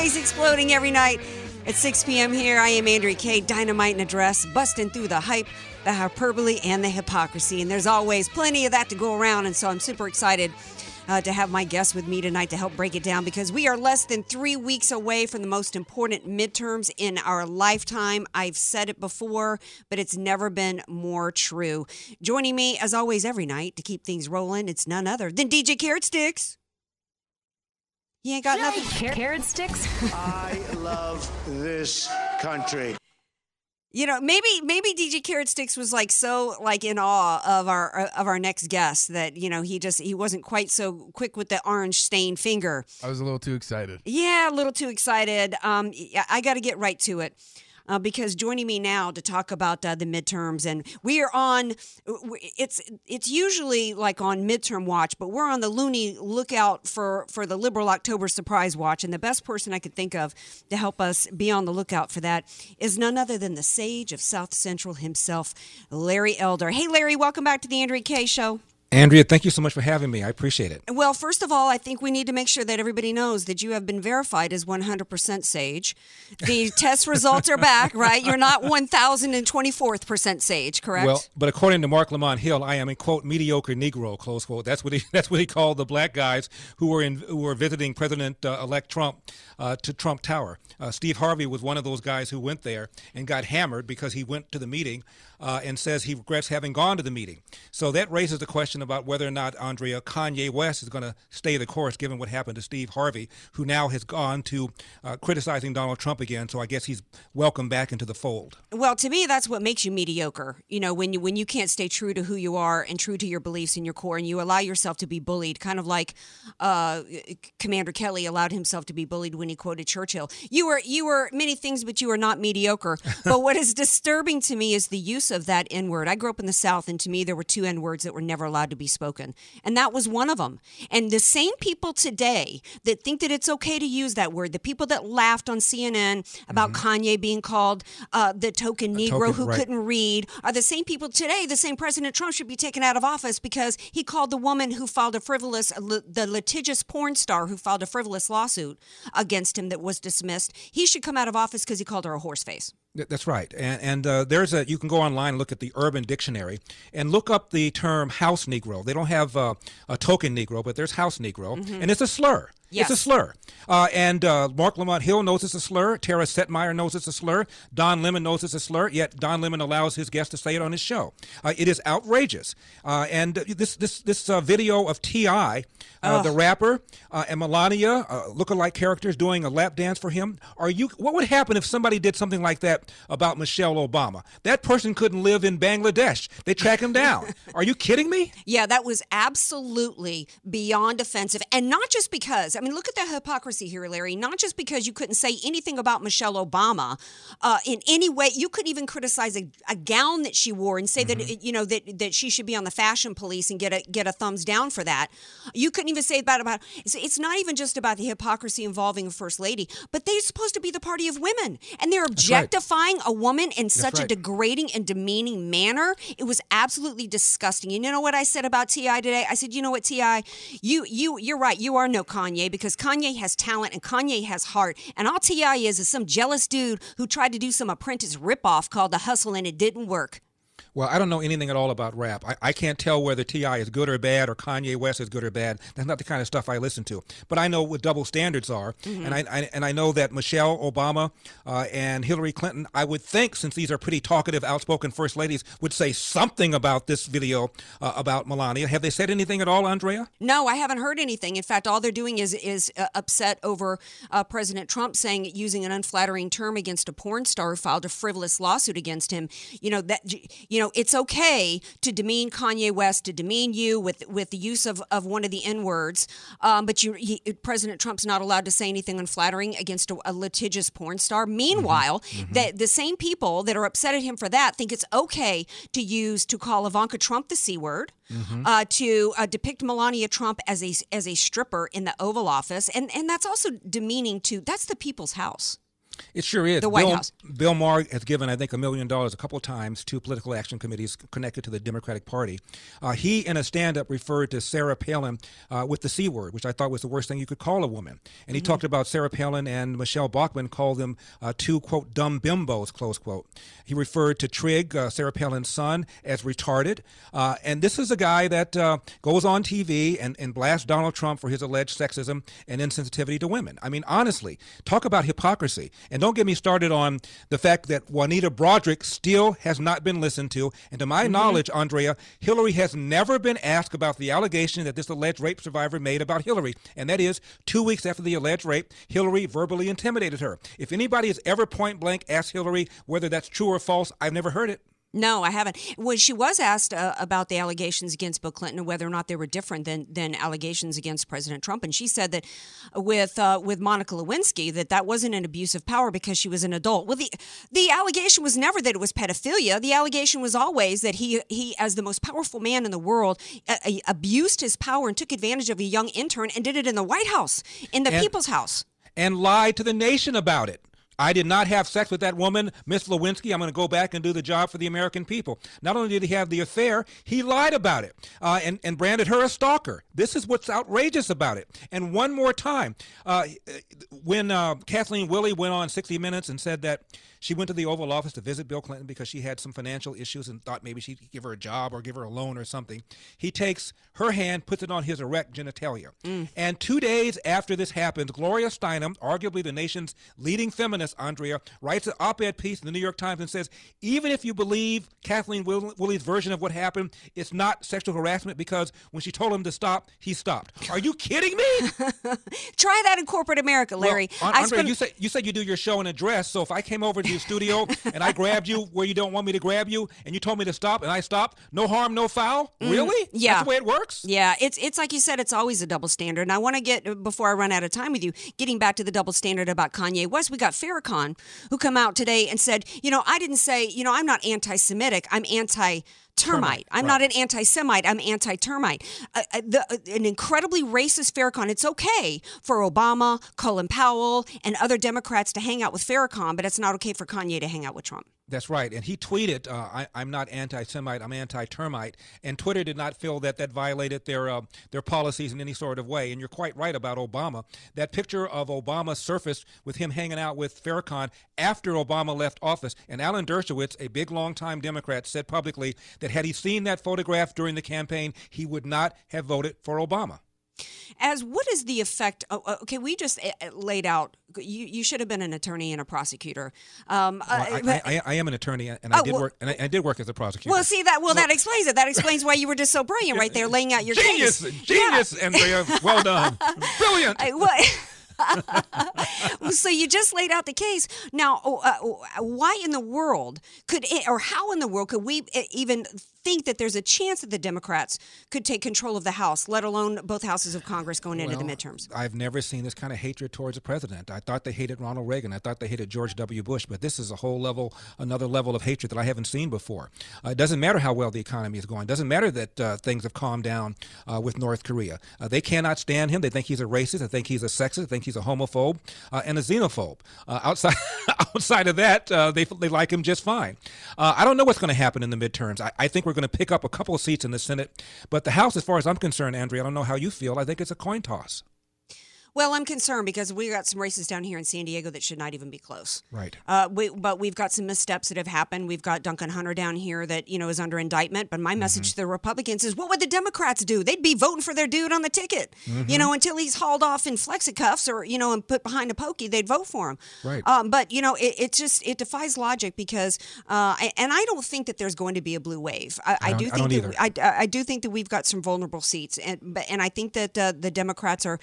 Always exploding every night at 6 p.m. here. I am Andrea Kaye, dynamite in a dress, busting through the hype, the hyperbole, and the hypocrisy. And there's always plenty of that to go around. And so I'm super excited uh, to have my guest with me tonight to help break it down because we are less than three weeks away from the most important midterms in our lifetime. I've said it before, but it's never been more true. Joining me, as always, every night to keep things rolling, it's none other than DJ Carrot Sticks. You ain't got nothing. Car- carrot sticks? I love this country. You know, maybe maybe DJ Carrot Sticks was like so like in awe of our of our next guest that you know he just he wasn't quite so quick with the orange stained finger. I was a little too excited. Yeah, a little too excited. Um, I got to get right to it. Uh, because joining me now to talk about uh, the midterms, and we are on. It's it's usually like on midterm watch, but we're on the loony lookout for for the liberal October surprise watch. And the best person I could think of to help us be on the lookout for that is none other than the sage of South Central himself, Larry Elder. Hey, Larry, welcome back to the Andrea Kaye Show. Andrea, thank you so much for having me. I appreciate it. Well, first of all, I think we need to make sure that everybody knows that you have been verified as 100% sage. The test results are back, right? You're not 1024th percent sage, correct? Well, but according to Marc Lamont Hill, I am a quote mediocre Negro close quote. That's what he that's what he called the black guys who were in who were visiting President-elect Trump uh, to Trump Tower. Uh, Steve Harvey was one of those guys who went there and got hammered because he went to the meeting uh, and says he regrets having gone to the meeting. So that raises the question about whether or not Andrea Kanye West is going to stay the course given what happened to Steve Harvey, who now has gone to uh, criticizing Donald Trump again. So I guess he's welcome back into the fold. Well, to me, that's what makes you mediocre. You know, when you when you can't stay true to who you are and true to your beliefs in your core, and you allow yourself to be bullied, kind of like uh, Commander Kelly allowed himself to be bullied when he quoted Churchill. You were you were many things, but you were not mediocre. but what is disturbing to me is the use of that N word. I grew up in the South, and to me, there were two N words that were never allowed to be spoken, and that was one of them. And the same people today that think that it's okay to use that word, the people that laughed on CNN about mm-hmm. Kanye being called uh, the token Negro token, who right. couldn't read, are the same people today. The same President Trump should be taken out of office because he called the woman who filed a frivolous, the litigious porn star who filed a frivolous lawsuit against him that was dismissed. He should come out of office because he called her a horse face. That's right, and, and uh, there's a you can go online and look at the Urban Dictionary and look up the term house Negro. They don't have uh, a token Negro, but there's house Negro, mm-hmm. and it's a slur. Yes. It's a slur. Uh, and uh, Marc Lamont Hill knows it's a slur. Tara Setmayer knows it's a slur. Don Lemon knows it's a slur, yet Don Lemon allows his guests to say it on his show. Uh, it is outrageous. Uh, and this this this uh, video of T.I., uh, the rapper, and Melania, look-alike characters doing a lap dance for him. Are you? What would happen if somebody did something like that about Michelle Obama? That person couldn't live in Bangladesh. They track him down. Are you kidding me? Yeah, that was absolutely beyond offensive. And not just because, I mean, look at the hypocrisy here, Larry. Not just because you couldn't say anything about Michelle Obama uh, in any way, you couldn't even criticize a, a gown that she wore and say mm-hmm. that you know that that she should be on the fashion police and get a get a thumbs down for that. You couldn't even say about about. It's, it's not even just about the hypocrisy involving a first lady, but they're supposed to be the party of women, and they're objectifying right. a woman in That's such right. a degrading and demeaning manner. It was absolutely disgusting. And you know what I said about Ti today? I said, you know what, Ti, you you you're right. You are no Kanye because Kanye has talent and Kanye has heart. And all T.I. is is some jealous dude who tried to do some apprentice ripoff called The Hustle and it didn't work. Well, I don't know anything at all about rap. I, I can't tell whether T.I. is good or bad or Kanye West is good or bad. That's not the kind of stuff I listen to. But I know what double standards are, mm-hmm. and I, I, and I know that Michelle Obama uh, and Hillary Clinton, I would think, since these are pretty talkative, outspoken first ladies, would say something about this video uh, about Melania. Have they said anything at all, Andrea? No, I haven't heard anything. In fact, all they're doing is is uh, upset over uh, President Trump saying using an unflattering term against a porn star who filed a frivolous lawsuit against him. You know that you you know, it's okay to demean Kanye West, to demean you with with the use of, of one of the N words, um, but you, he, President Trump's not allowed to say anything unflattering against a, a litigious porn star. Meanwhile, Mm-hmm. the, the same people that are upset at him for that think it's okay to use to call Ivanka Trump the c word, Mm-hmm. uh, to uh, depict Melania Trump as a as a stripper in the Oval Office, and and that's also demeaning to that's the people's house. It sure is. The White Bill, House. Bill Maher has given, I think, a million dollars a couple of times to political action committees connected to the Democratic Party. Uh, he, in a stand-up, referred to Sarah Palin uh, with the C word, which I thought was the worst thing you could call a woman. And he talked about Sarah Palin and Michele Bachmann called them uh, two quote dumb bimbos close quote. He referred to Trig, uh, Sarah Palin's son, as retarded. Uh, and this is a guy that uh, goes on TV and, and blasts Donald Trump for his alleged sexism and insensitivity to women. I mean, honestly, talk about hypocrisy. And don't get me started on the fact that Juanita Broaddrick still has not been listened to. And to my mm-hmm. knowledge, Andrea, Hillary has never been asked about the allegation that this alleged rape survivor made about Hillary. And that is two weeks after the alleged rape, Hillary verbally intimidated her. If anybody has ever point blank asked Hillary whether that's true or false, I've never heard it. No, I haven't. When she was asked uh, about the allegations against Bill Clinton and whether or not they were different than than allegations against President Trump, and she said that with uh, with Monica Lewinsky that that wasn't an abuse of power because she was an adult. Well, the the allegation was never that it was pedophilia. The allegation was always that he he, as the most powerful man in the world, uh, uh, abused his power and took advantage of a young intern and did it in the White House, in the And- People's House. and lied to the nation about it. I did not have sex with that woman, Miss Lewinsky. I'm going to go back and do the job for the American people. Not only did he have the affair, he lied about it uh, and, and branded her a stalker. This is what's outrageous about it. And one more time, uh, when uh, Kathleen Willey went on 60 Minutes and said that she went to the Oval Office to visit Bill Clinton because she had some financial issues and thought maybe she'd give her a job or give her a loan or something, he takes her hand, puts it on his erect genitalia. And two days after this happens, Gloria Steinem, arguably the nation's leading feminist, Andrea, writes an op ed piece in the New York Times and says, even if you believe Kathleen Will- Willey's version of what happened, it's not sexual harassment because when she told him to stop, he stopped. Are you kidding me? Try that in corporate America, Larry. Well, An- I Andre, spent- you said you said you do your show in a dress. So if I came over to your studio and I grabbed you where you don't want me to grab you, and you told me to stop, and I stopped, no harm, no foul. Really? Mm, yeah. That's the way it works. Yeah, it's it's like you said, it's always a double standard. And I want to get before I run out of time with you, getting back to the double standard about Kanye West. We got Farrakhan who come out today and said, you know, I didn't say, you know, I'm not anti-Semitic. I'm anti. Termite. I'm not an anti-Semite. I'm anti-termite. Uh, uh, uh, an incredibly racist Farrakhan. It's okay for Obama, Colin Powell, and other Democrats to hang out with Farrakhan, but it's not okay for Kanye to hang out with Trump. That's right. And he tweeted, uh, I, "I'm not anti-Semite. I'm anti-termite." And Twitter did not feel that that violated their uh, their policies in any sort of way. And you're quite right about Obama. That picture of Obama surfaced with him hanging out with Farrakhan after Obama left office. And Alan Dershowitz, a big longtime Democrat, said publicly that had he seen that photograph during the campaign, he would not have voted for Obama. As what is the effect? oh, okay, we just uh, uh, laid out. You you should have been an attorney and a prosecutor. Um, Well, uh, I, but- I, I, I am an attorney, and I Oh, did well- work, and I, did work as a prosecutor. well, see that. Well, that explains it. That explains why you were just so brilliant right there, laying out your genius, case. genius, genius, Andrea. Well done, brilliant. I- what? so you just laid out the case. Now, oh, uh, why in the world could, it, or how in the world could we uh, even think that there's a chance that the Democrats could take control of the House, let alone both houses of Congress going into the midterms? I've never seen this kind of hatred towards a president. I thought they hated Ronald Reagan. I thought they hated George W. Bush, but this is a whole level, another level of hatred that I haven't seen before. Uh, it doesn't matter how well the economy is going. It doesn't matter that uh, things have calmed down uh, with North Korea. Uh, they cannot stand him. They think he's a racist. They think he's a sexist. They think he's a homophobe uh, and a xenophobe. Uh, outside, outside of that, uh, they they like him just fine. Uh, I don't know what's going to happen in the midterms. I, I think we're going to pick up a couple of seats in the Senate, but the House, as far as I'm concerned, Andrea, I don't know how you feel. I think it's a coin toss. Well, I'm concerned because we got some races down here in San Diego that should not even be close. Right. Uh, we, but we've got some missteps that have happened. We've got Duncan Hunter down here that you know is under indictment. But my message Mm-hmm. to the Republicans is, what would the Democrats do? They'd be voting for their dude on the ticket. Mm-hmm. You know, until he's hauled off in flexicuffs or you know and put behind a pokey, they'd vote for him. Right. Um, but you know, it, it just it defies logic because, uh, I- and I don't think that there's going to be a blue wave. I, I, don't- do think don't that I, I do think that we've got some vulnerable seats, and but and I think that uh, the Democrats are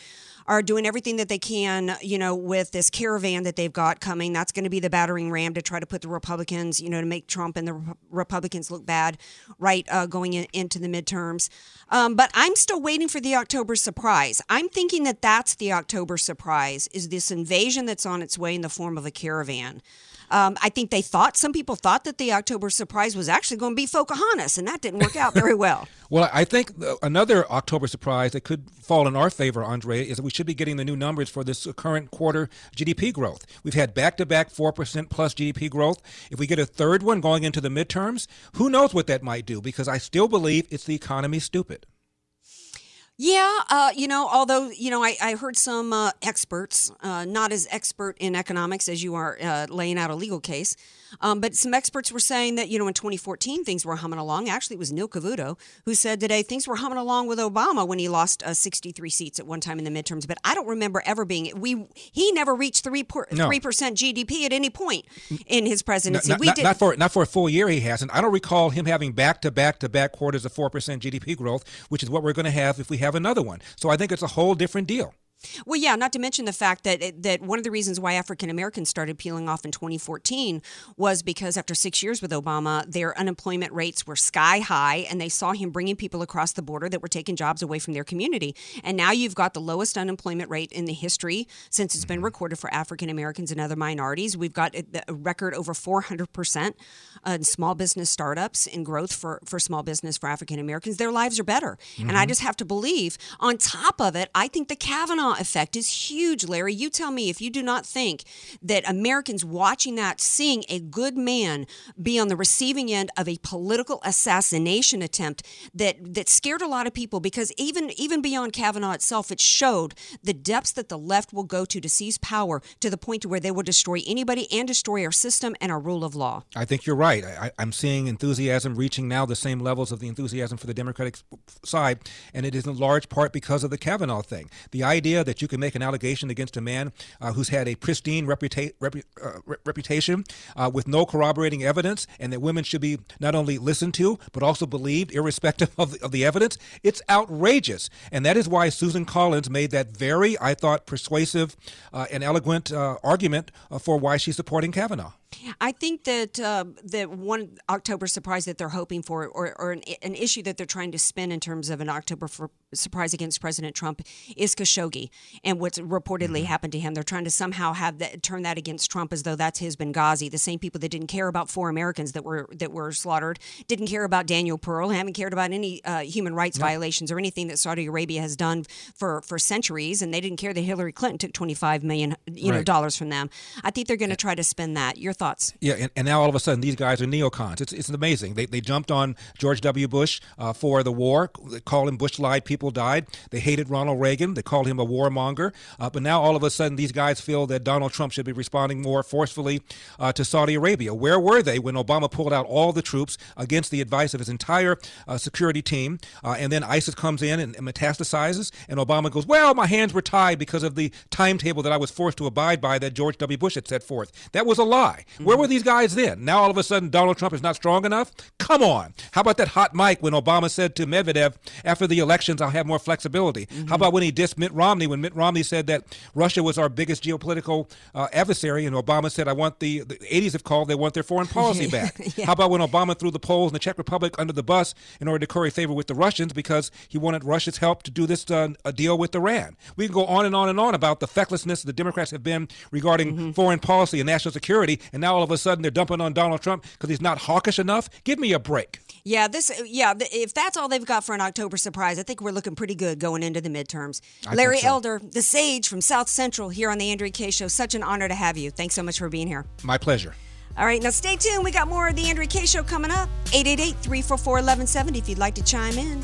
are doing everything that they can, you know, with this caravan that they've got coming. That's going to be the battering ram to try to put the Republicans, you know, to make Trump and the Republicans look bad, right, uh, going in, into the midterms. Um, but I'm still waiting for the October surprise. I'm thinking that that's the October surprise is this invasion that's on its way in the form of a caravan. Um, I think they thought some people thought that the October surprise was actually going to be Pocahontas, and that didn't work out very well. well, I think another October surprise that could fall in our favor, Andre, is that we should be getting the new numbers for this current quarter GDP growth. We've had back-to-back four percent plus GDP growth. If we get a third one going into the midterms, who knows what that might do? Because I still believe it's the economy stupid. Yeah, uh, you know, although, you know, I, I heard some uh, experts, uh, not as expert in economics as you are uh, laying out a legal case, um, but some experts were saying that, you know, in 2014, things were humming along. Actually, it was Neil Cavuto who said today things were humming along with Obama when he lost uh, 63 seats at one time in the midterms. But I don't remember ever being, we he never reached 3, per, no. 3% GDP at any point in his presidency. No, not, we not, not, for, not for a full year, he hasn't. I don't recall him having back to back to back quarters of 4% GDP growth, which is what we're going to have if we have another one. So I think it's a whole different deal. Well, yeah, not to mention the fact that that one of the reasons why African Americans started peeling off in 2014 was because after six years with Obama, their unemployment rates were sky high, and they saw him bringing people across the border that were taking jobs away from their community. And now you've got the lowest unemployment rate in the history since it's been mm-hmm. recorded for African Americans and other minorities. We've got a record over 400 percent in small business startups and growth for for small business for African Americans. Their lives are better, mm-hmm. and I mm-hmm. just have to believe. On top of it, I think the Kavanaugh effect is huge, Larry. You tell me if you do not think that Americans watching that, seeing a good man be on the receiving end of a political assassination attempt that that scared a lot of people because even even beyond Kavanaugh itself, it showed the depths that the left will go to to seize power to the point to where they will destroy anybody and destroy our system and our rule of law. I think you're right. I, I'm seeing enthusiasm reaching now the same levels of the enthusiasm for the Democratic side, and it is in large part because of the Kavanaugh thing. The idea idea that you can make an allegation against a man uh, who's had a pristine reputa- repu- uh, re- reputation uh, with no corroborating evidence, and that women should be not only listened to but also believed, irrespective of the, of the evidence, it's outrageous. And that is why Susan Collins made that very, I thought, persuasive uh, and eloquent uh, argument uh, for why she's supporting Kavanaugh. I think that uh, the one October surprise that they're hoping for, or, or an, an, issue that they're trying to spin in terms of an October surprise against President Trump, is Khashoggi and what's reportedly mm-hmm. happened to him. They're trying to somehow have that turn that against Trump as though that's his Benghazi. The same people that didn't care about four Americans that were that were slaughtered, didn't care about Daniel Pearl, haven't cared about any uh, human rights violations or anything that Saudi Arabia has done for for centuries, and they didn't care that Hillary Clinton took twenty five million you right. know dollars from them. I think they're going to try to spin that. Your thoughts? Yeah, and, and, now all of a sudden these guys are neocons. It's, it's amazing. They, they jumped on George W. Bush uh, for the war. They called him Bush lied, people died. They hated Ronald Reagan. They called him a warmonger. Uh, but now all of a sudden these guys feel that Donald Trump should be responding more forcefully uh, to Saudi Arabia. Where were they when Obama pulled out all the troops against the advice of his entire uh, security team? Uh, and then ISIS comes in and, and metastasizes, and Obama goes, Well, my hands were tied because of the timetable that I was forced to abide by that George W. Bush had set forth. That was a lie. Mm-hmm. Where were these guys then? Now all of a sudden Donald Trump is not strong enough? Come on. How about that hot mic when Obama said to Medvedev, after the elections, I'll have more flexibility? Mm-hmm. How about when he dissed Mitt Romney, when Mitt Romney said that Russia was our biggest geopolitical uh, adversary, and Obama said, I want the, the 80s have called, they want their foreign policy back. yeah. How about when Obama threw the Poles and the Czech Republic under the bus in order to curry favor with the Russians because he wanted Russia's help to do this uh, deal with Iran? We can go on and on and on about the fecklessness the Democrats have been regarding mm-hmm. foreign policy and national security, and now all of a sudden they're dumping on Donald Trump because he's not hawkish enough. Give me a break. Yeah, this. Yeah, if that's all they've got for an October surprise, I think we're looking pretty good going into the midterms. I Larry so. Elder, the sage from South Central, here on the Andrea Kaye Show. Such an honor to have you. Thanks so much for being here. My pleasure. All right, now stay tuned. We got more of the Andrea Kaye Show coming up. 888 344 1170 if you'd like to chime in.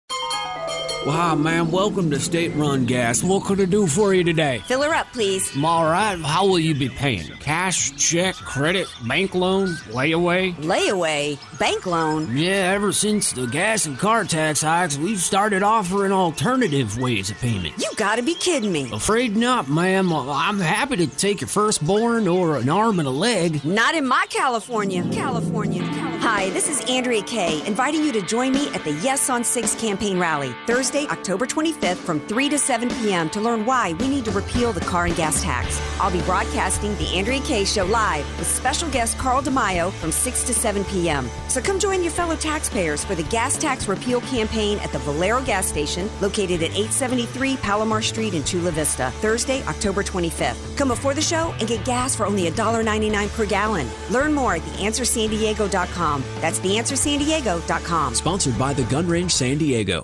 Wow, man, welcome to State Run Gas. What could I do for you today? Fill her up, please. All right, how will you be paying? Cash, check, credit, bank loan, layaway? Layaway? Bank loan? Yeah, ever since the gas and car tax hikes, we've started offering alternative ways of payment. You gotta be kidding me. Afraid not, ma'am. I'm happy to take your firstborn or an arm and a leg. Not in my California. California. California. Hi, this is Andrea Kaye, inviting you to join me at the Yes on 6 campaign rally, Thursday, October 25th from 3 to 7 p.m. to learn why we need to repeal the car and gas tax. I'll be broadcasting the Andrea Kaye Show live with special guest Carl DeMaio from 6 to 7 p.m. So come join your fellow taxpayers for the gas tax repeal campaign at the Valero gas station located at 873 Palomar Street in Chula Vista, Thursday, October 25th. Come before the show and get gas for only $1.99 per gallon. Learn more at theanswersandiego.com. That's theanswersandiego.com. Sponsored by the Gun Range San Diego.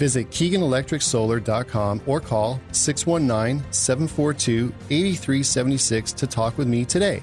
Visit KeeganElectricSolar.com or call 619 742 8376 to talk with me today.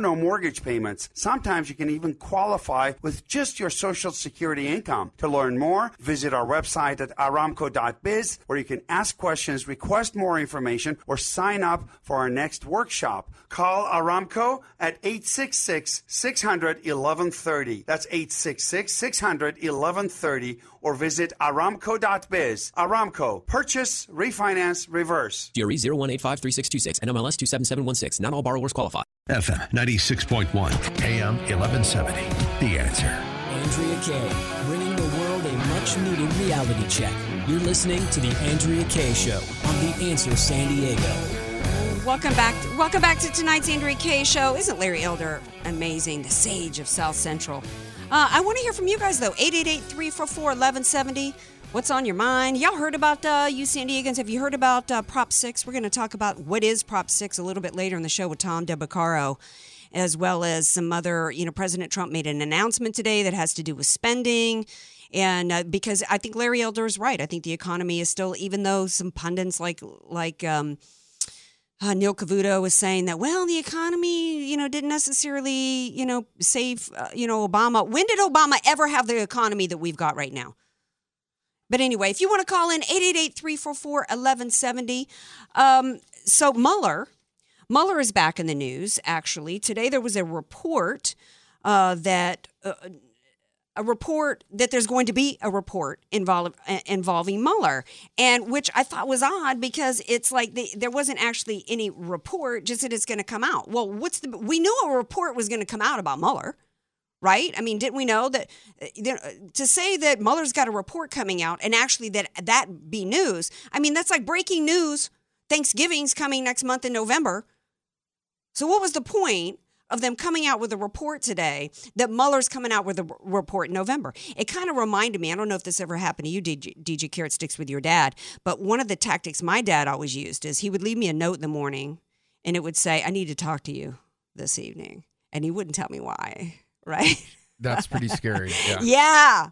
no mortgage payments. Sometimes you can even qualify with just your Social Security income. To learn more, visit our website at aramco.biz where you can ask questions, request more information, or sign up for our next workshop. Call Aramco at 866 600 1130. That's 866 600 1130 or visit aramco.biz. Aramco, purchase, refinance, reverse. GRE 01853626, NMLS 27716. Not all borrowers qualify. FM 96.1, AM 1170. The answer. Andrea Kaye, bringing the world a much needed reality check. You're listening to The Andrea Kaye Show on The Answer San Diego. Welcome back. welcome back to tonight's Andrea Kaye Show. Isn't Larry Elder amazing? The sage of South Central. Uh, I want to hear from you guys, though. 888 344 1170. What's on your mind? Y'all heard about, uh, you San Diegans, have you heard about uh, Prop 6? We're going to talk about what is Prop 6 a little bit later in the show with Tom Del Beccaro, as well as some other, you know, President Trump made an announcement today that has to do with spending. And uh, because I think Larry Elder is right. I think the economy is still, even though some pundits like, like, um, uh, Neil Cavuto was saying that, well, the economy, you know, didn't necessarily, you know, save, uh, you know, Obama. When did Obama ever have the economy that we've got right now? But anyway, if you want to call in 888-344-1170. Um, so Mueller, Mueller is back in the news. Actually, today there was a report uh, that. Uh, a report that there's going to be a report involve, involving Mueller, and which I thought was odd because it's like the, there wasn't actually any report, just that it's going to come out. Well, what's the? We knew a report was going to come out about Mueller, right? I mean, didn't we know that uh, to say that Mueller's got a report coming out and actually that that be news? I mean, that's like breaking news. Thanksgiving's coming next month in November. So what was the point? Of them coming out with a report today that Mueller's coming out with a report in November. It kind of reminded me, I don't know if this ever happened to you, DJ, DJ Carrot Sticks with your dad, but one of the tactics my dad always used is he would leave me a note in the morning and it would say, I need to talk to you this evening. And he wouldn't tell me why, right? That's pretty scary. Yeah. yeah.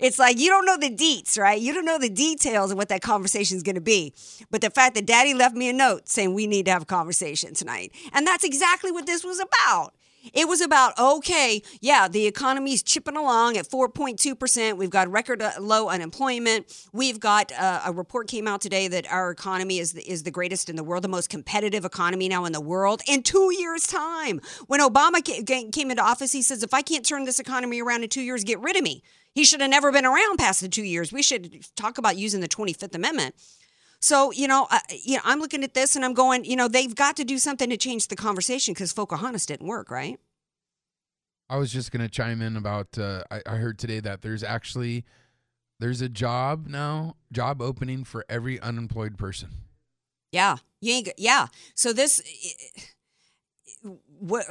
It's like you don't know the deets, right? You don't know the details of what that conversation is going to be. But the fact that daddy left me a note saying we need to have a conversation tonight. And that's exactly what this was about. It was about, okay, yeah, the economy is chipping along at 4.2%. We've got record uh, low unemployment. We've got uh, a report came out today that our economy is the, is the greatest in the world, the most competitive economy now in the world in two years' time. When Obama came into office, he says, if I can't turn this economy around in two years, get rid of me. He should have never been around past the two years. We should talk about using the 25th Amendment. So, you know, uh, you know, I'm looking at this and I'm going, you know, they've got to do something to change the conversation because Pocahontas didn't work, right? I was just going to chime in about, uh, I, I heard today that there's actually, there's a job now, job opening for every unemployed person. Yeah. You ain't, yeah. So this, what,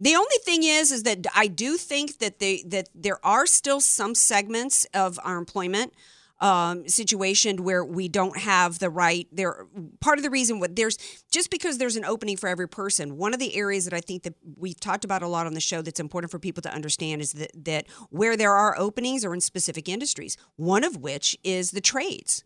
the only thing is, is that I do think that they, that there are still some segments of our employment um, situation where we don't have the right there part of the reason what there's just because there's an opening for every person one of the areas that i think that we've talked about a lot on the show that's important for people to understand is that, that where there are openings are in specific industries one of which is the trades.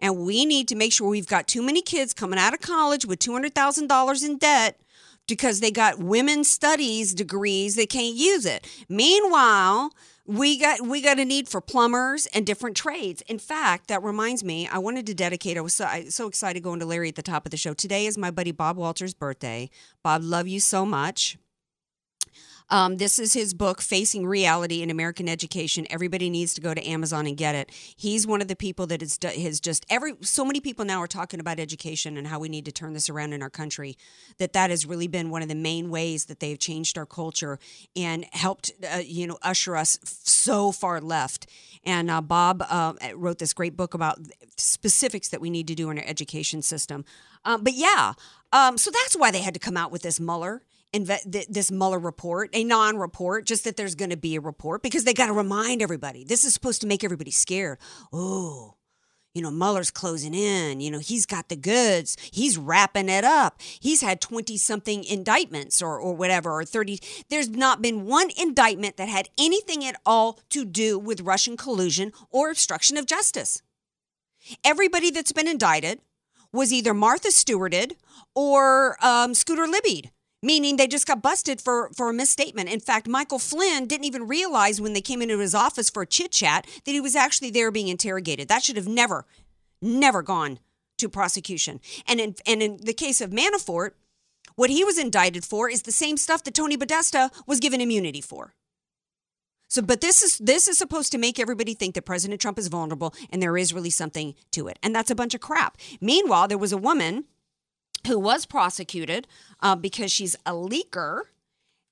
And we need to make sure we've got too many kids coming out of college with $200000 in debt because they got women's studies degrees they can't use it meanwhile we got we got a need for plumbers and different trades. In fact, that reminds me, I wanted to dedicate. I was so, I, so excited going to Larry at the top of the show. Today is my buddy Bob Walters' birthday. Bob, love you so much. Um, this is his book, Facing Reality in American Education. Everybody needs to go to Amazon and get it. He's one of the people that is, has just every so many people now are talking about education and how we need to turn this around in our country. That that has really been one of the main ways that they've changed our culture and helped uh, you know usher us so far left. And uh, Bob uh, wrote this great book about specifics that we need to do in our education system. Um, but yeah, um, so that's why they had to come out with this Mueller inve- th- this Mueller report, a non report, just that there's going to be a report because they got to remind everybody. This is supposed to make everybody scared. Oh, you know, Mueller's closing in. You know, he's got the goods. He's wrapping it up. He's had 20 something indictments or, or whatever, or 30. There's not been one indictment that had anything at all to do with Russian collusion or obstruction of justice. Everybody that's been indicted was either Martha Stewarted or um, Scooter Libby'd meaning they just got busted for, for a misstatement. In fact, Michael Flynn didn't even realize when they came into his office for a chit chat that he was actually there being interrogated. That should have never, never gone to prosecution. And in, and in the case of Manafort, what he was indicted for is the same stuff that Tony Podesta was given immunity for. So, but this is this is supposed to make everybody think that President Trump is vulnerable, and there is really something to it, and that's a bunch of crap. Meanwhile, there was a woman who was prosecuted uh, because she's a leaker.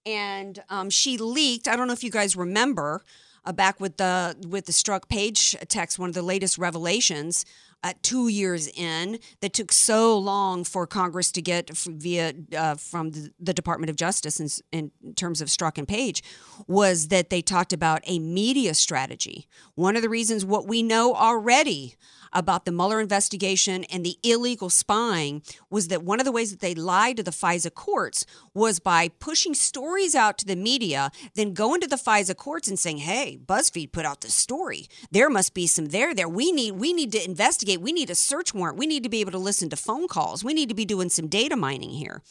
And um, she leaked, I don't know if you guys remember, uh, back with the with the Strzok Page text, one of the latest revelations at two years in that took so long for Congress to get via uh, from the, the, Department of Justice in, in terms of Strzok and Page was that they talked about a media strategy. One of the reasons what we know already about the Mueller investigation and the illegal spying was that one of the ways that they lied to the FISA courts was by pushing stories out to the media, then going to the FISA courts and saying, "Hey, BuzzFeed put out this story. There must be some there there. We need we need to investigate. We need a search warrant. We need to be able to listen to phone calls. We need to be doing some data mining here."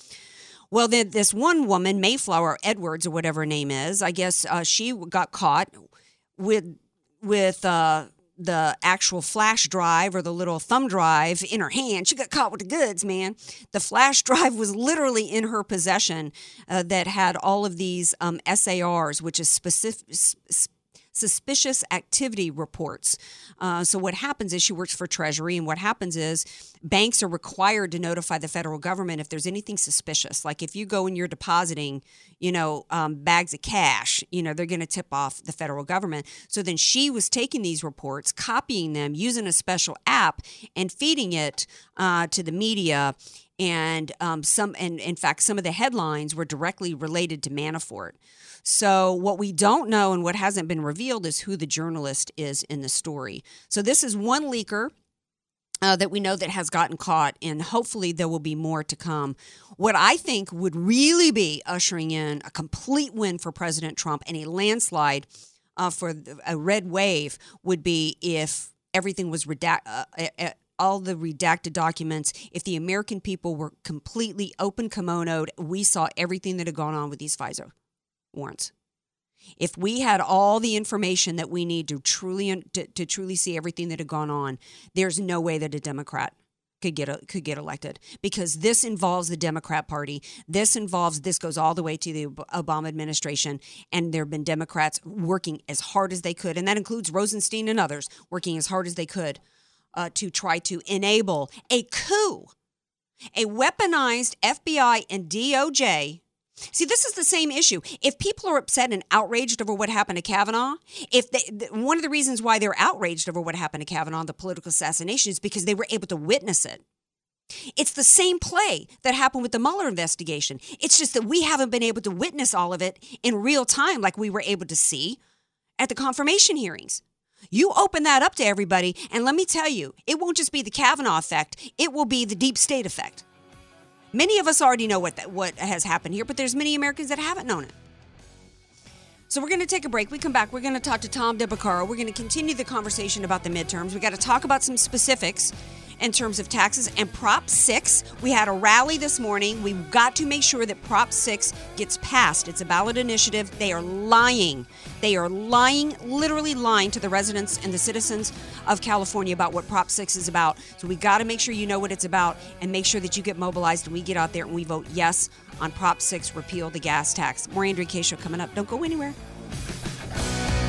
Well, then this one woman, Mayflower Edwards or whatever her name is, I guess uh, she got caught with with uh, the actual flash drive or the little thumb drive in her hand. She got caught with the goods, man. The flash drive was literally in her possession uh, that had all of these um, SARs, which is specific. Sp- suspicious activity reports. Uh, so what happens is she works for Treasury, and what happens is banks are required to notify the federal government if there's anything suspicious. Like if you go and you're depositing, you know, um, bags of cash, you know, they're going to tip off the federal government. So then she was taking these reports, copying them, using a special app, and feeding it uh, to the media and um, some and in fact some of the headlines were directly related to manafort so, what we don't know and what hasn't been revealed is who the journalist is in the story. So, this is one leaker. Uh, that we know that has gotten caught, and hopefully there will be more to come. What I think would really be ushering in a complete win for President Trump and a landslide uh, for a red wave would be if everything was redacted. Uh, uh, uh, all the redacted documents, if the American people were completely open kimonoed, we saw everything that had gone on with these FISA warrants. If we had all the information that we need to truly to, to truly see everything that had gone on, there's no way that a Democrat could get a, could get elected because this involves the Democrat Party. This involves this goes all the way to the Obama administration, and there have been Democrats working as hard as they could, and that includes Rosenstein and others working as hard as they could uh, to try to enable a coup, a weaponized FBI and DOJ See, this is the same issue. If people are upset and outraged over what happened to Kavanaugh, if they, one of the reasons why they're outraged over what happened to Kavanaugh, the political assassination, is because they were able to witness it. It's the same play that happened with the Mueller investigation. It's just that we haven't been able to witness all of it in real time like we were able to see at the confirmation hearings. You open that up to everybody, and let me tell you, it won't just be the Kavanaugh effect, it will be the deep state effect. Many of us already know what that, what has happened here, but there's many Americans that haven't known it. So we're going to take a break. We come back. We're going to talk to Tom Del Beccaro. We're going to continue the conversation about the midterms. We got to talk about some specifics in terms of taxes and Prop 6. We had a rally this morning. We've got to make sure that Prop 6 gets passed. It's a ballot initiative. They are lying. They are lying, literally lying to the residents and the citizens of California about what Prop 6 is about. So we got to make sure you know what it's about and make sure that you get mobilized and we get out there and we vote yes on Prop 6, repeal the gas tax. More Andrea Kaye Show coming up. Don't go anywhere.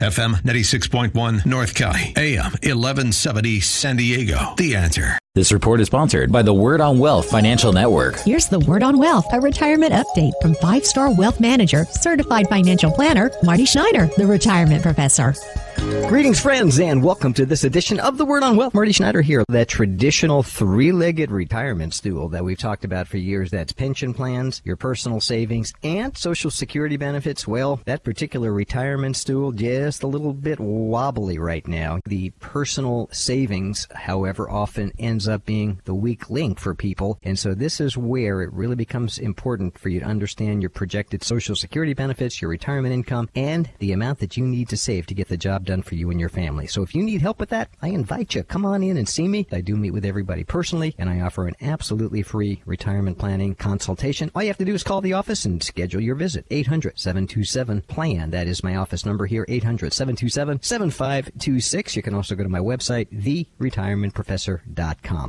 FM 96.1 North County, AM 1170 San Diego. The answer. This report is sponsored by the Word on Wealth Financial Network. Here's the Word on Wealth, a retirement update from five star wealth manager, certified financial planner, Marty Schneider, the retirement professor. Greetings, friends, and welcome to this edition of the Word on Wealth. Marty Schneider here. That traditional three-legged retirement stool that we've talked about for years. That's pension plans, your personal savings, and Social Security benefits. Well, that particular retirement stool just a little bit wobbly right now. The personal savings, however, often ends up being the weak link for people, and so this is where it really becomes important for you to understand your projected Social Security benefits, your retirement income, and the amount that you need to save to get the job done for you and your family. So if you need help with that, I invite you. Come on in and see me. I do meet with everybody personally, and I offer an absolutely free retirement planning consultation. All you have to do is call the office and schedule your visit. 800 727 PLAN. That is my office number here, 800 727 7526. You can also go to my website, theretirementprofessor.com.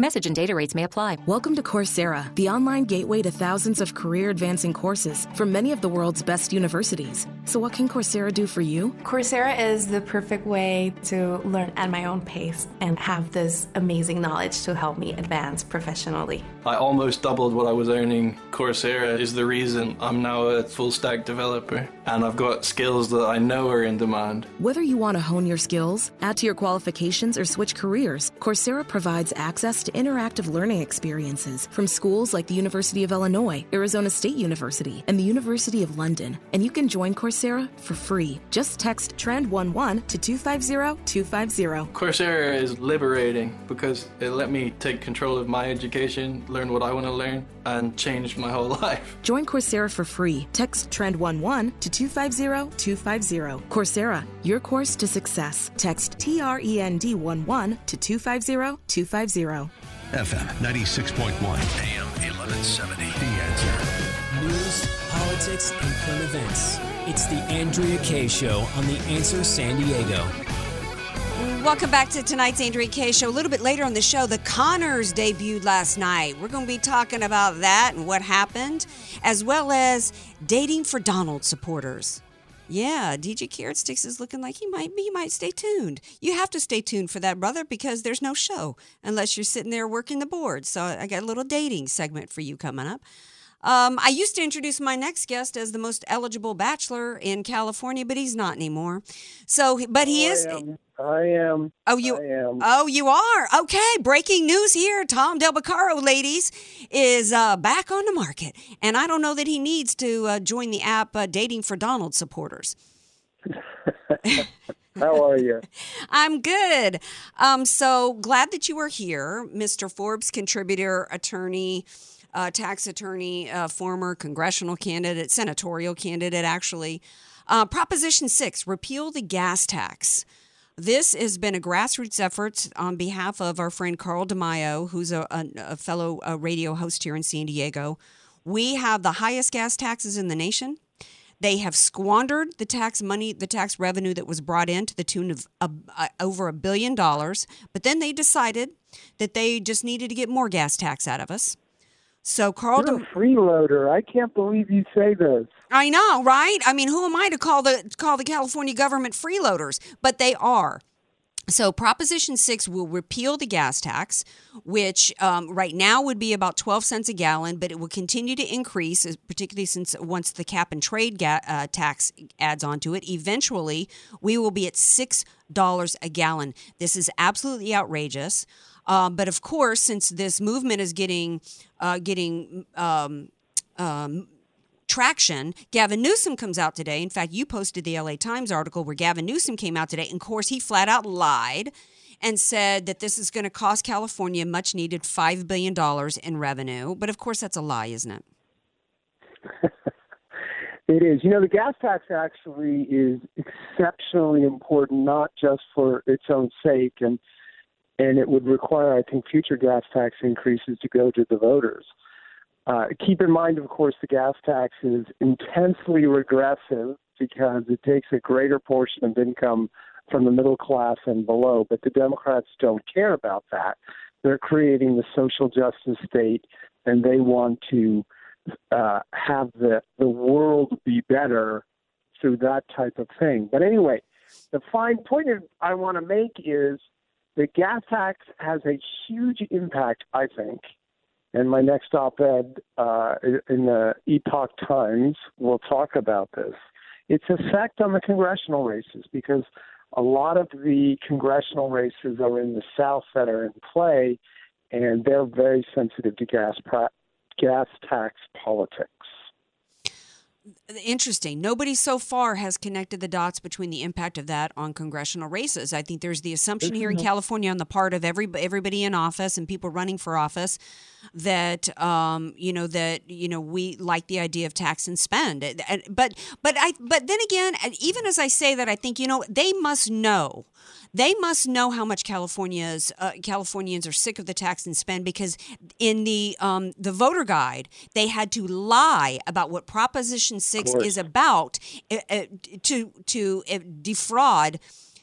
Message and data rates may apply. Welcome to Coursera, the online gateway to thousands of career advancing courses from many of the world's best universities. So, what can Coursera do for you? Coursera is the perfect way to learn at my own pace and have this amazing knowledge to help me advance professionally. I almost doubled what I was earning. Coursera is the reason I'm now a full stack developer, and I've got skills that I know are in demand. Whether you want to hone your skills, add to your qualifications, or switch careers, Coursera provides access to interactive learning experiences from schools like the University of Illinois, Arizona State University, and the University of London. And you can join Coursera for free. Just text TREND11 to 250 250. Coursera is liberating because it let me take control of my education, learn what I want to learn, and change my whole life. Join Coursera for free. Text TREND11 to 250 250. Coursera, your course to success. Text T R E N D 11 to 250 250. FM 96.1, AM 1170. The answer. News, politics, and current events. It's the Andrea Kaye Show on The Answer San Diego. Welcome back to tonight's Andrea Kaye show. A little bit later on the show, the Connors debuted last night. We're going to be talking about that and what happened, as well as dating for Donald supporters. Yeah, DJ Carrot Sticks is looking like he might be. he might stay tuned. You have to stay tuned for that, brother, because there's no show unless you're sitting there working the board. So I got a little dating segment for you coming up. Um, I used to introduce my next guest as the most eligible bachelor in California, but he's not anymore. So, but he I is. Am. I am. Oh, you. I am. Oh, you are. Okay. Breaking news here. Tom Del Beccaro, ladies, is uh, back on the market, and I don't know that he needs to uh, join the app uh, Dating for Donald supporters. How are you? I'm good. Um, so glad that you are here, Mr. Forbes, contributor, attorney, uh, tax attorney, uh, former congressional candidate, senatorial candidate, actually. Uh, Proposition 6 repeal the gas tax. This has been a grassroots effort on behalf of our friend Carl DeMaio, who's a, a, a fellow uh, radio host here in San Diego. We have the highest gas taxes in the nation. They have squandered the tax money, the tax revenue that was brought in to the tune of uh, uh, over a billion dollars. But then they decided that they just needed to get more gas tax out of us. So Carl, You're a freeloader. I can't believe you say this. I know, right? I mean, who am I to call the call the California government freeloaders? But they are. So Proposition Six will repeal the gas tax, which um, right now would be about twelve cents a gallon, but it will continue to increase, particularly since once the cap and trade ga- uh, tax adds onto it. Eventually, we will be at six dollars a gallon. This is absolutely outrageous. Um, but of course, since this movement is getting uh, getting um, um, traction, Gavin Newsom comes out today. In fact, you posted the LA Times article where Gavin Newsom came out today. And of course, he flat out lied and said that this is going to cost California much needed $5 billion in revenue. But of course, that's a lie, isn't it? It is. You know, the gas tax actually is exceptionally important, not just for its own sake, and and it would require, I think, future gas tax increases to go to the voters. Uh, keep in mind, of course, the gas tax is intensely regressive because it takes a greater portion of income from the middle class and below. But the Democrats don't care about that. They're creating the social justice state, and they want to uh, have the the world be better through that type of thing. But anyway, the fine point I want to make is the gas tax has a huge impact, I think, And my next op-ed uh, in the Epoch Times will talk about this. Its effect on the congressional races, because a lot of the congressional races are in the South that are in play, and they're very sensitive to gas pra- gas tax politics. Interesting. Nobody so far has connected the dots between the impact of that on congressional races. I think there's the assumption here in California on the part of every everybody in office and people running for office that um, you know that you know we like the idea of tax and spend. But but I but then again, even as I say that, I think you know they must know they must know how much California's uh, Californians are sick of the tax and spend because in the um, the voter guide they had to lie about what Proposition Six is about uh, to to uh, defraud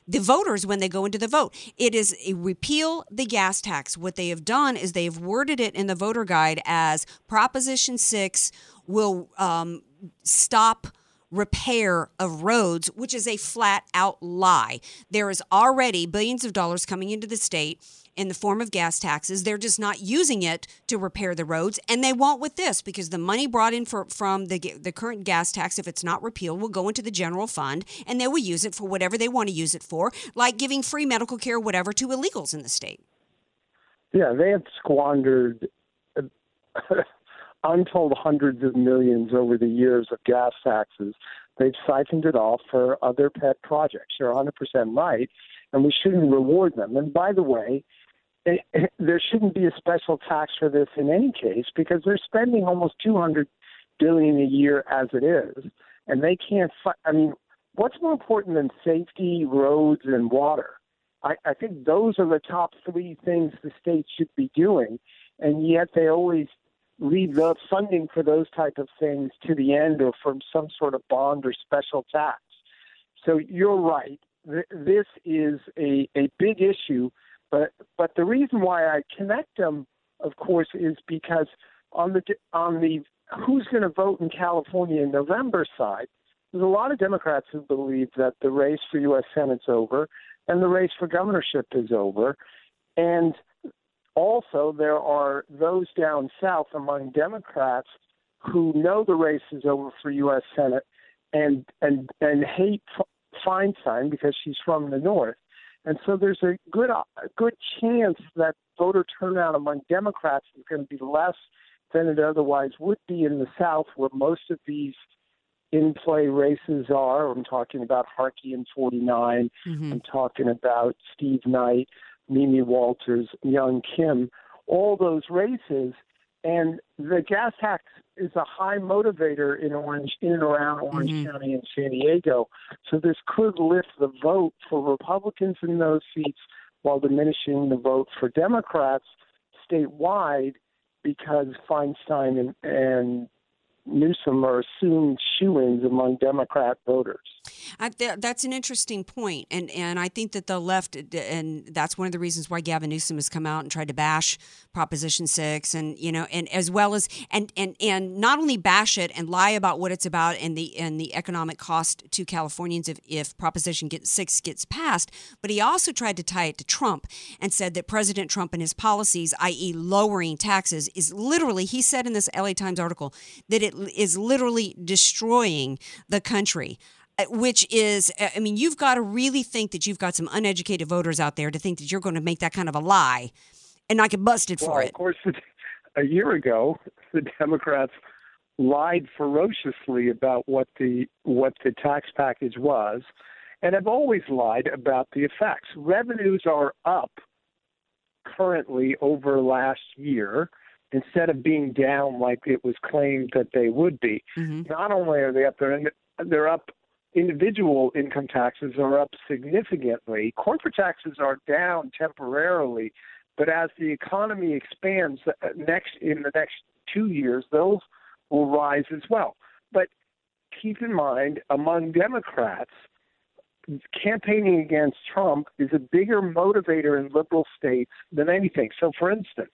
the voters when they go into the vote. It is a repeal the gas tax. What they have done is they have worded it in the voter guide as Proposition 6 will um, stop repair of roads, which is a flat out lie. There is already billions of dollars coming into the state in the form of gas taxes. They're just not using it to repair the roads, and they won't with this because the money brought in for, from the the current gas tax, if it's not repealed, will go into the general fund, and they will use it for whatever they want to use it for, like giving free medical care, whatever, to illegals in the state. Yeah, they have squandered untold hundreds of millions over the years of gas taxes. They've siphoned it off for other pet projects. You're 100% right, and we shouldn't reward them. And by the way, it, it, there shouldn't be a special tax for this in any case because they're spending almost 200 billion a year as it is, and they can't. Fi- I mean, what's more important than safety, roads, and water? I, I think those are the top three things the state should be doing, and yet they always leave the funding for those type of things to the end or from some sort of bond or special tax. So you're right. This is a, a big issue, but but the reason why I connect them, of course, is because on the on the who's going to vote in California in November side, there's a lot of Democrats who believe that the race for U.S. Senate's over and the race for governorship is over, and also, there are those down south among Democrats who know the race is over for U.S. Senate and and and hate Feinstein because she's from the north, and so there's a good a good chance that voter turnout among Democrats is going to be less than it otherwise would be in the South, where most of these in play races are. I'm talking about Harkey in 49. Mm-hmm. I'm talking about Steve Knight. Mimi Walters, Young Kim, all those races. And the gas tax is a high motivator in Orange, in and around Orange mm-hmm. County and San Diego. So this could lift the vote for Republicans in those seats while diminishing the vote for Democrats statewide because Feinstein and, and Newsom are assumed shoe-ins among Democrat voters. Th- that's an interesting point, and and I think that the left, and that's one of the reasons why Gavin Newsom has come out and tried to bash Proposition Six, and you know, and as well as and and and not only bash it and lie about what it's about and the and the economic cost to Californians if if Proposition get, Six gets passed, but he also tried to tie it to Trump and said that President Trump and his policies, i.e., lowering taxes, is literally he said in this LA Times article that it is literally destroying the country uh, which is uh, i mean you've got to really think that you've got some uneducated voters out there to think that you're going to make that kind of a lie and not get busted well, for it. of course a year ago the democrats lied ferociously about what the what the tax package was and have always lied about the effects. Revenues are up currently over last year instead of being down like it was claimed that they would be. Mm-hmm. Not only are they up there, they're up. Individual income taxes are up significantly. Corporate taxes are down temporarily, but as the economy expands uh, next in the next two years, those will rise as well. But keep in mind, among Democrats, campaigning against Trump is a bigger motivator in liberal states than anything. So, for instance,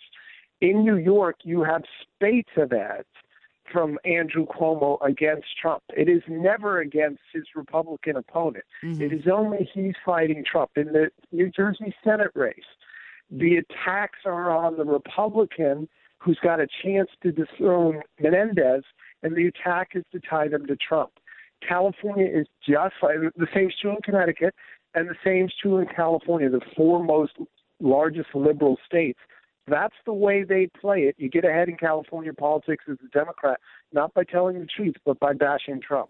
in New York, you have spates of ads from Andrew Cuomo against Trump. It is never against his Republican opponent. Mm-hmm. It is only he's fighting Trump. In the New Jersey Senate race, the attacks are on the Republican who's got a chance to dethrone Menendez, and the attack is to tie them to Trump. California is just like the same is true in Connecticut, and the same is true in California, the four most largest liberal states. That's the way they play it. You get ahead in California politics as a Democrat, not by telling the truth, but by bashing Trump.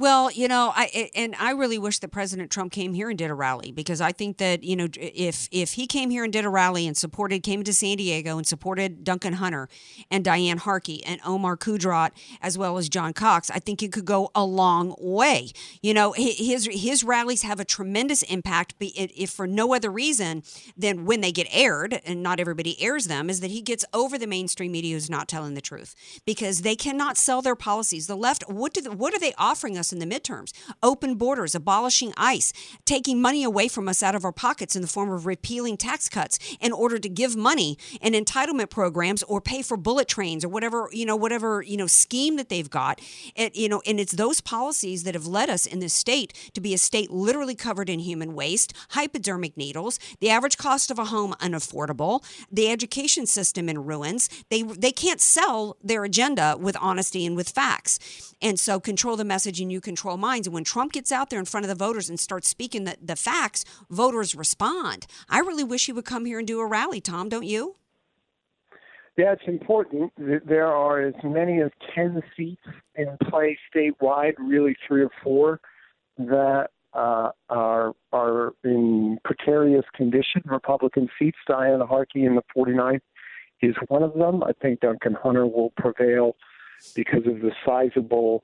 Well, you know, I and I really wish that President Trump came here and did a rally because I think that you know if if he came here and did a rally and supported came to San Diego and supported Duncan Hunter and Diane Harkey and Omar Qudrat as well as John Cox, I think it could go a long way. You know, his his rallies have a tremendous impact, if for no other reason than when they get aired, and not everybody airs them, is that he gets over the mainstream media who's not telling the truth because they cannot sell their policies. The left, what do the, what are they offering us in the midterms? Open borders, abolishing ICE, taking money away from us out of our pockets in the form of repealing tax cuts in order to give money and entitlement programs or pay for bullet trains or whatever you know whatever you know scheme that they've got. It, you know, and it's those policies that have led us in this state to be a state literally covered in human waste, hypodermic needles, the average cost of a home unaffordable, the education system in ruins. They they can't sell their agenda with honest honesty and with facts. And so control the message and you control minds. And when Trump gets out there in front of the voters and starts speaking the, the facts, voters respond. I really wish he would come here and do a rally, Tom, don't you? Yeah, it's important. There are as many as 10 seats in play statewide, really three or four, that uh, are are in precarious condition. Republican seats, Diana Harkey in the 49th is one of them. I think Duncan Hunter will prevail because of the sizable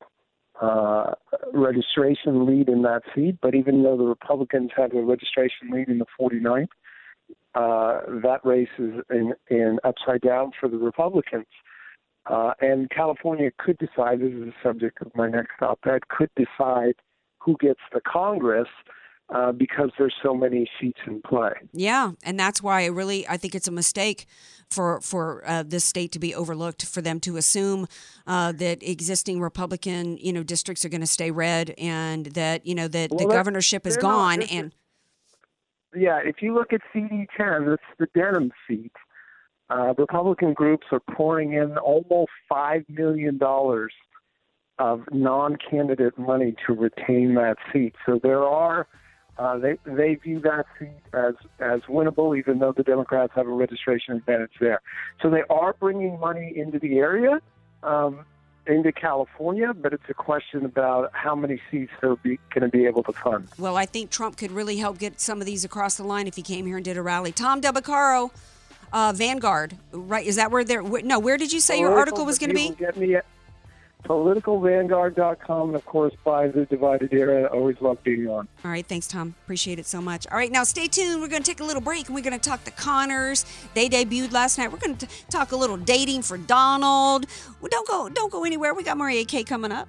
uh, registration lead in that seat. But even though the Republicans have a registration lead in the 49th, uh, that race is in, in upside down for the Republicans. Uh, and California could decide, this is the subject of my next op ed, could decide who gets the Congress uh, because there's so many seats in play. Yeah, and that's why I really I think it's a mistake for for uh, this state to be overlooked, for them to assume uh, that existing Republican you know districts are going to stay red, and that you know that well, the governorship is gone. Not, and yeah, if you look at CD10, that's the Denham seat. Uh, Republican groups are pouring in almost five million dollars of non-candidate money to retain that seat. So there are uh, they they view that seat as as winnable, even though the Democrats have a registration advantage there. So they are bringing money into the area, um, into California, but it's a question about how many seats they're going to be able to fund. Well, I think Trump could really help get some of these across the line if he came here and did a rally. Tom Del Beccaro, uh, Vanguard, right? Is that where they're? No, where did you say your article was going to be? Get me politicalvanguard.com, and of course, by the divided era. Always love being on. All right, thanks, Tom. Appreciate it so much. All right, now stay tuned. We're going to take a little break, and we're going to talk the Connors. They debuted last night. We're going to talk a little dating for Donald. Well, don't go, don't go anywhere. We got Maria K coming up.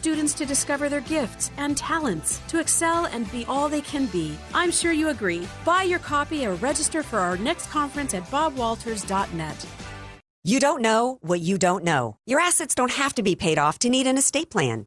students to discover their gifts and talents, to excel and be all they can be. I'm sure you agree. Buy your copy or register for our next conference at bobwalters.net. You don't know what you don't know. Your assets don't have to be paid off to need an estate plan.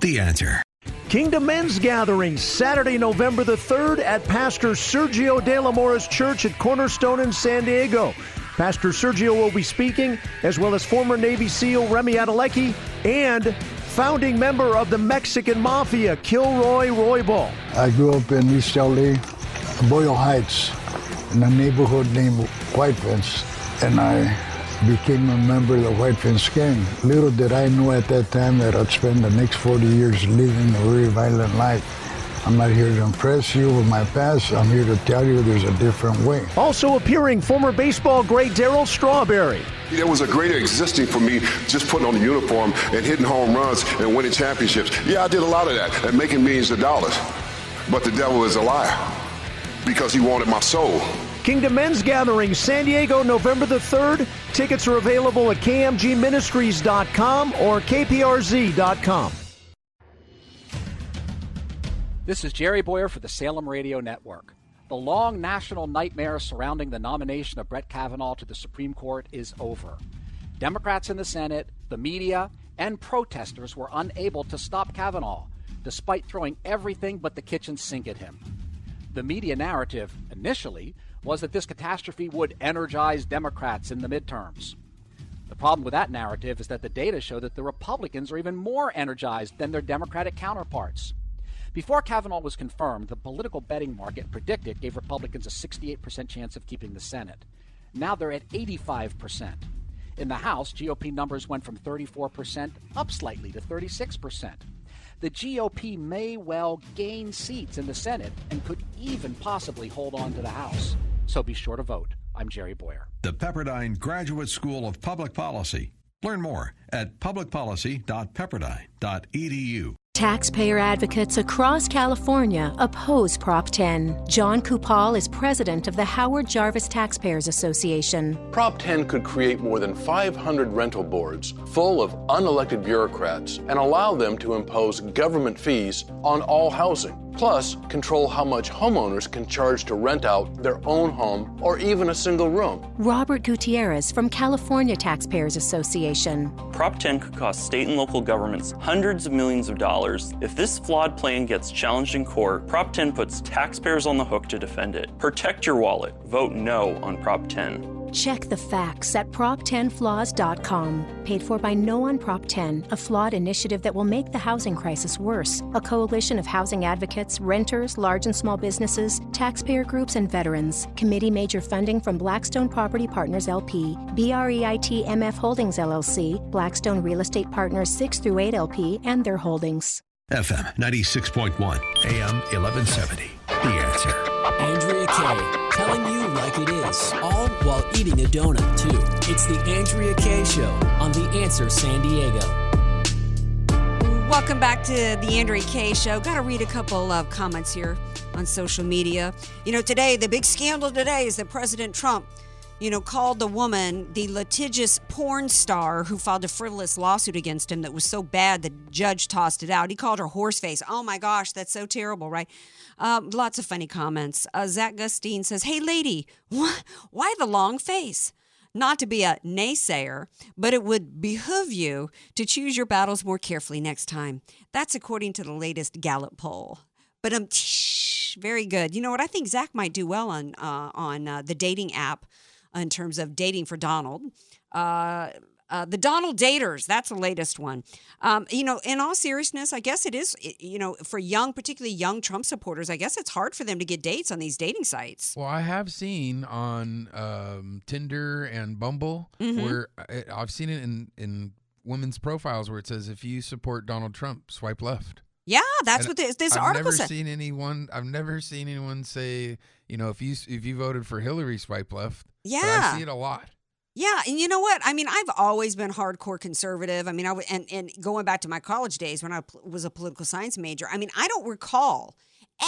The answer. Kingdom Men's Gathering, Saturday, November the 3rd at Pastor Sergio De La Mora's Church at Cornerstone in San Diego. Pastor Sergio will be speaking, as well as former Navy SEAL Remy Adeleke and founding member of the Mexican Mafia, Kilroy Roybal. I grew up in East LA, Boyle Heights, in a neighborhood named White Fence and I became a member of the White Fence Gang. Little did I know at that time that I'd spend the next 40 years living a very violent life. I'm not here to impress you with my past. I'm here to tell you there's a different way. Also appearing, former baseball great Darryl Strawberry. There was a greater existing for me just putting on the uniform and hitting home runs and winning championships. Yeah, I did a lot of that and making millions of dollars. But the devil is a liar because he wanted my soul. Kingdom Men's Gathering, San Diego, November the 3rd. Tickets are available at kmgministries.com or kprz.com. This is Jerry Bowyer for the Salem Radio Network. The long national nightmare surrounding the nomination of Brett Kavanaugh to the Supreme Court is over. Democrats in the Senate, the media, and protesters were unable to stop Kavanaugh, despite throwing everything but the kitchen sink at him. The media narrative, initially, was that this catastrophe would energize Democrats in the midterms. The problem with that narrative is that the data show that the Republicans are even more energized than their Democratic counterparts. Before Kavanaugh was confirmed, the political betting market predicted gave Republicans a 68% chance of keeping the Senate. Now they're at 85%. In the House, GOP numbers went from 34% up slightly to 36%. The GOP may well gain seats in the Senate and could even possibly hold on to the House. So be sure to vote. I'm Jerry Bowyer. The Pepperdine Graduate School of Public Policy. Learn more at publicpolicy.pepperdine.edu. Taxpayer advocates across California oppose Prop 10. Jon Coupal is president of the Howard Jarvis Taxpayers Association. Prop 10 could create more than 500 rental boards full of unelected bureaucrats and allow them to impose government fees on all housing. Plus, control how much homeowners can charge to rent out their own home or even a single room. Robert Gutierrez from California Taxpayers Association. Prop 10 could cost state and local governments hundreds of millions of dollars. If this flawed plan gets challenged in court, Prop 10 puts taxpayers on the hook to defend it. Protect your wallet. Vote no on Prop 10. Check the facts at prop10flaws.com. Paid for by No on Prop 10, a flawed initiative that will make the housing crisis worse. A coalition of housing advocates, renters, large and small businesses, taxpayer groups, and veterans. Committee major funding from Blackstone Property Partners LP, BREIT MF Holdings LLC, Blackstone Real Estate Partners 6 through 8 LP, and their holdings. FM 96.1, AM 1170. The answer. Andrea Kaye, telling you all while eating a donut, too. It's the Andrea Kaye Show on The Answer San Diego. Welcome back to the Andrea Kaye Show. Got to read a couple of comments here on social media. You know, today, the big scandal today is that President Trump, you know, called the woman the litigious porn star who filed a frivolous lawsuit against him that was so bad the judge tossed it out. He called her horseface. Oh my gosh, that's so terrible, right? Um, lots of funny comments. Uh, Zach Gustine says, Hey, lady, wh- why the long face? Not to be a naysayer, but it would behoove you to choose your battles more carefully next time. That's according to the latest Gallup poll. But um, shh, very good. You know what? I think Zach might do well on uh, on uh, the dating app in terms of dating for Donald. Uh, uh, the Donald Daters, that's the latest one. Um, you know, in all seriousness, I guess it is, you know, for young, particularly young Trump supporters, I guess it's hard for them to get dates on these dating sites. Well, I have seen on um, Tinder and Bumble Mhm. where I, I've seen it in, in women's profiles where it says, if you support Donald Trump, swipe left. Yeah, that's And what this, this I've article never said. seen anyone. I've never seen anyone say, you know, if you if you voted for Hillary, swipe left. Yeah. I see it a lot. Yeah, and you know what? I mean, I've always been hardcore conservative. I mean, I w- and and going back to my college days when I pl- was a political science major. I mean, I don't recall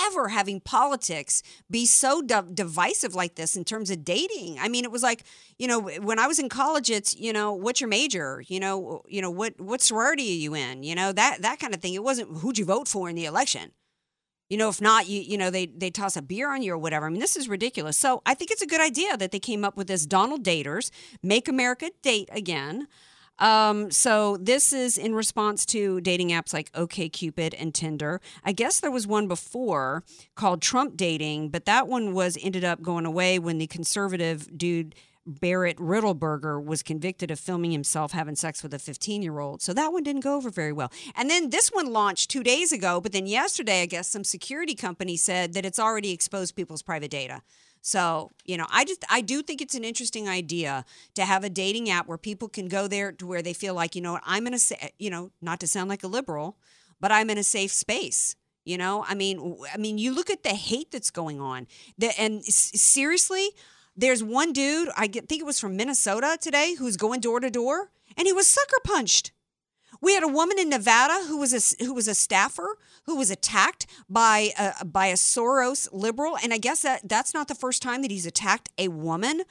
ever having politics be so div- divisive like this in terms of dating. I mean, it was like, you know, when I was in college, it's, you know, what's your major? You know, you know, what what sorority are you in? You know, that that kind of thing. It wasn't who'd you vote for in the election. You know, if not, you you know they they toss a beer on you or whatever. I mean, this is ridiculous. So I think it's a good idea that they came up with this Donald Daters, Make America Date Again. Um, so this is in response to dating apps like OKCupid and Tinder. I guess there was one before called Trump Dating, but that one was ended up going away when the conservative dude Barrett Riddleberger was convicted of filming himself having sex with a 15 year old. So that one didn't go over very well. And then this one launched two days ago, but then yesterday, I guess some security company said that it's already exposed people's private data. So, you know, I just I do think it's an interesting idea to have a dating app where people can go there to where they feel like, you know, I'm in a you know, not to sound like a liberal, but I'm in a safe space. You know, I mean, I mean, you look at the hate that's going on. The, and seriously, there's one dude, I think it was from Minnesota today, who's going door to door, and he was sucker punched. We had a woman in Nevada who was a who was a staffer who was attacked by a, by a Soros liberal, and I guess that that's not the first time that he's attacked a woman.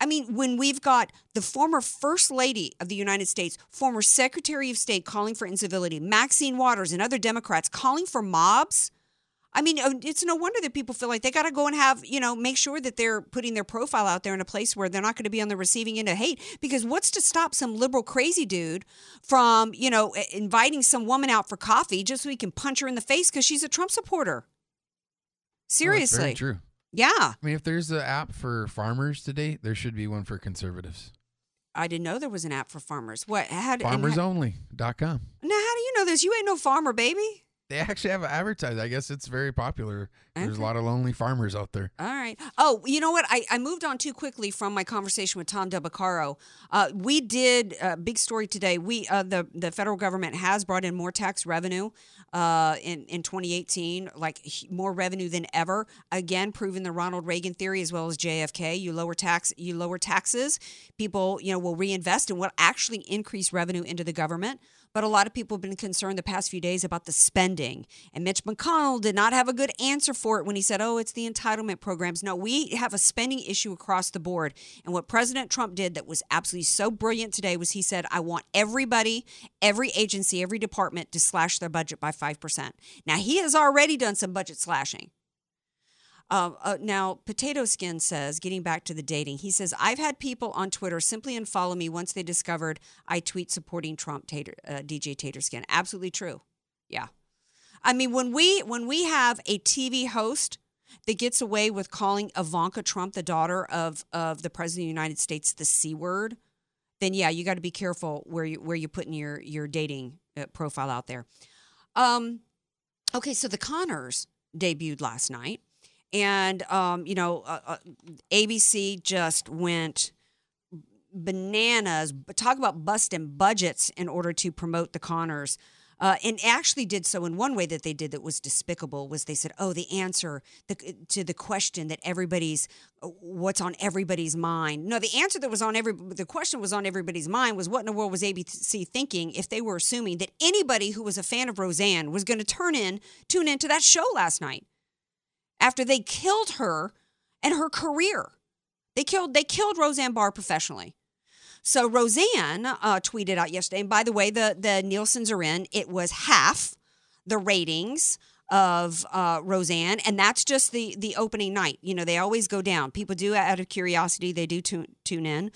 I mean, when we've got the former First Lady of the United States, former Secretary of State calling for incivility, Maxine Waters, and other Democrats calling for mobs. I mean, uh, it's no wonder that people feel like they got to go and have, you know, make sure that they're putting their profile out there in a place where they're not going to be on the receiving end of hate. Because what's to stop some liberal crazy dude from, you know, inviting some woman out for coffee just so he can punch her in the face because she's a Trump supporter? Seriously. Oh, very true. Yeah. I mean, if there's an app for farmers today, there should be one for conservatives. I didn't know there was an app for farmers. What? How, d- and how, FarmersOnly.com. now, how do you know this? You ain't no farmer, baby. They actually have it advertised. I guess it's very popular. There's a lot of lonely farmers out there. All right. Oh, you know what? I, I moved on too quickly from my conversation with Tom Del Beccaro. Uh, we did a big story today. We uh, the the federal government has brought in more tax revenue uh, in in 2018, like more revenue than ever. Again, proving the Ronald Reagan theory as well as JFK. You lower tax, you lower taxes, people you know will reinvest and will actually increase revenue into the government. But a lot of people have been concerned the past few days about the spending. And Mitch McConnell did not have a good answer for it when he said, oh, it's the entitlement programs. No, we have a spending issue across the board. And what President Trump did that was absolutely so brilliant today was he said, I want everybody, every agency, every department to slash their budget by 5%. Now, he has already done some budget slashing. Uh, uh, now, Potato Skin says, getting back to the dating, he says, I've had people on Twitter simply unfollow me once they discovered I tweet supporting Trump, Tater, uh, DJ Tater Skin. Absolutely true. Yeah. I mean, when we when we have a TV host that gets away with calling Ivanka Trump, the daughter of of the president of the United States, the c word, then yeah, you got to be careful where you where you're putting your your dating uh, profile out there. Um, okay, so the Connors debuted last night, and um, you know, uh, uh, ABC just went bananas. Talk about busting budgets in order to promote the Connors. Uh, and actually did so in one way that they did that was despicable was they said oh the answer the, to the question that everybody's what's on everybody's mind no the answer that was on every the question was on everybody's mind was what in the world was abc thinking if they were assuming that anybody who was a fan of roseanne was going to turn in tune into that show last night after they killed her and her career they killed they killed roseanne barr professionally so Roseanne uh, tweeted out yesterday, and by the way, the the Nielsen's are in. It was half the ratings of uh, Roseanne, and that's just the the opening night. You know, they always go down. People do out of curiosity, they do tune tune in.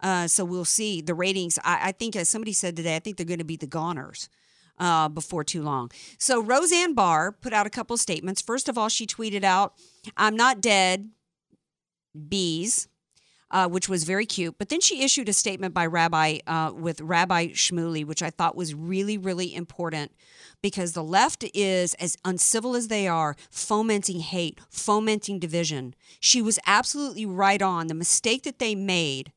Uh, so we'll see the ratings. I, I think, as somebody said today, I think they're going to be the goners. Uh, before too long. So Roseanne Barr put out a couple of statements. First of all, she tweeted out, "I'm not dead, bees." uh, which was very cute. But then she issued a statement by Rabbi uh, with Rabbi Shmuley, which I thought was really, really important because the left is as uncivil as they are, fomenting hate, fomenting division. She was absolutely right on the mistake that they made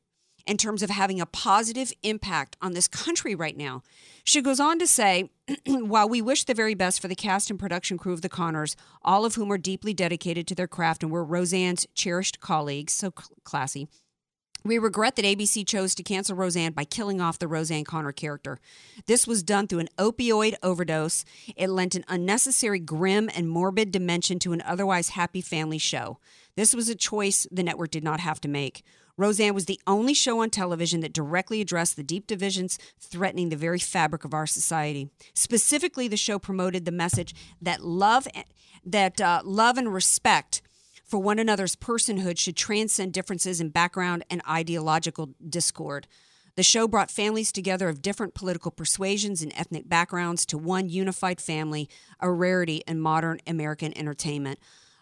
in terms of having a positive impact on this country right now. She goes on to say, while we wish the very best for the cast and production crew of The Connors, all of whom are deeply dedicated to their craft and were Roseanne's cherished colleagues, so cl- classy, we regret that ABC chose to cancel Roseanne by killing off the Roseanne Connor character. This was done through an opioid overdose. It lent an unnecessary grim and morbid dimension to an otherwise happy family show. This was a choice the network did not have to make. Roseanne was the only show on television that directly addressed the deep divisions threatening the very fabric of our society. Specifically, the show promoted the message that love, that uh, love and respect for one another's personhood should transcend differences in background and ideological discord. The show brought families together of different political persuasions and ethnic backgrounds to one unified family, a rarity in modern American entertainment.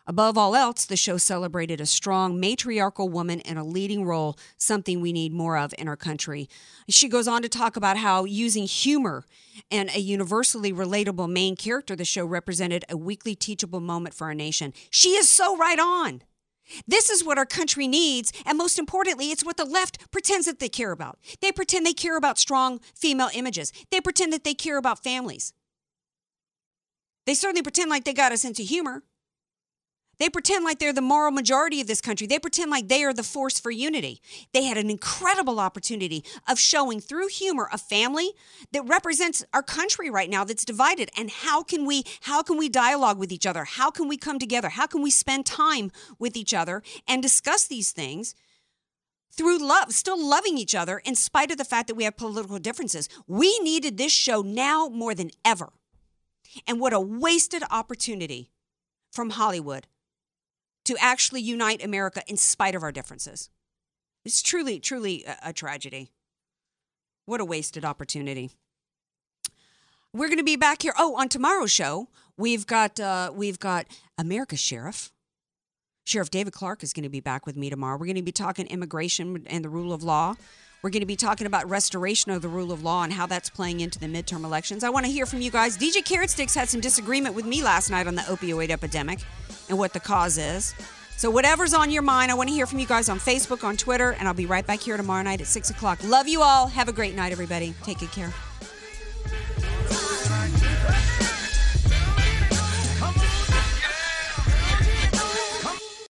Above all else, the show celebrated a strong matriarchal woman in a leading role, something we need more of in our country. She goes on to talk about how using humor and a universally relatable main character, the show represented a weekly teachable moment for our nation. She is so right on. This is what our country needs, and most importantly, it's what the left pretends that they care about. They pretend they care about strong female images. They pretend that they care about families. They certainly pretend like they got a sense of humor. They pretend like they're the moral majority of this country. They pretend like they are the force for unity. They had an incredible opportunity of showing through humor a family that represents our country right now that's divided and how can we how can we dialogue with each other? How can we come together? How can we spend time with each other and discuss these things? Through love, still loving each other in spite of the fact that we have political differences. We needed this show now more than ever. And what a wasted opportunity from Hollywood to actually unite America in spite of our differences. It's truly, truly a, a tragedy. What a wasted opportunity. We're going to be back here. Oh, on tomorrow's show, we've got uh, we've got America's sheriff. Sheriff David Clarke is going to be back with me tomorrow. We're going to be talking immigration and the rule of law. We're going to be talking about restoration of the rule of law and how that's playing into the midterm elections. I want to hear from you guys. DJ Carrot Sticks had some disagreement with me last night on the opioid epidemic and what the cause is. So, whatever's on your mind, I want to hear from you guys on Facebook, on Twitter, and I'll be right back here tomorrow night at 6 o'clock. Love you all. Have a great night, everybody. Take good care.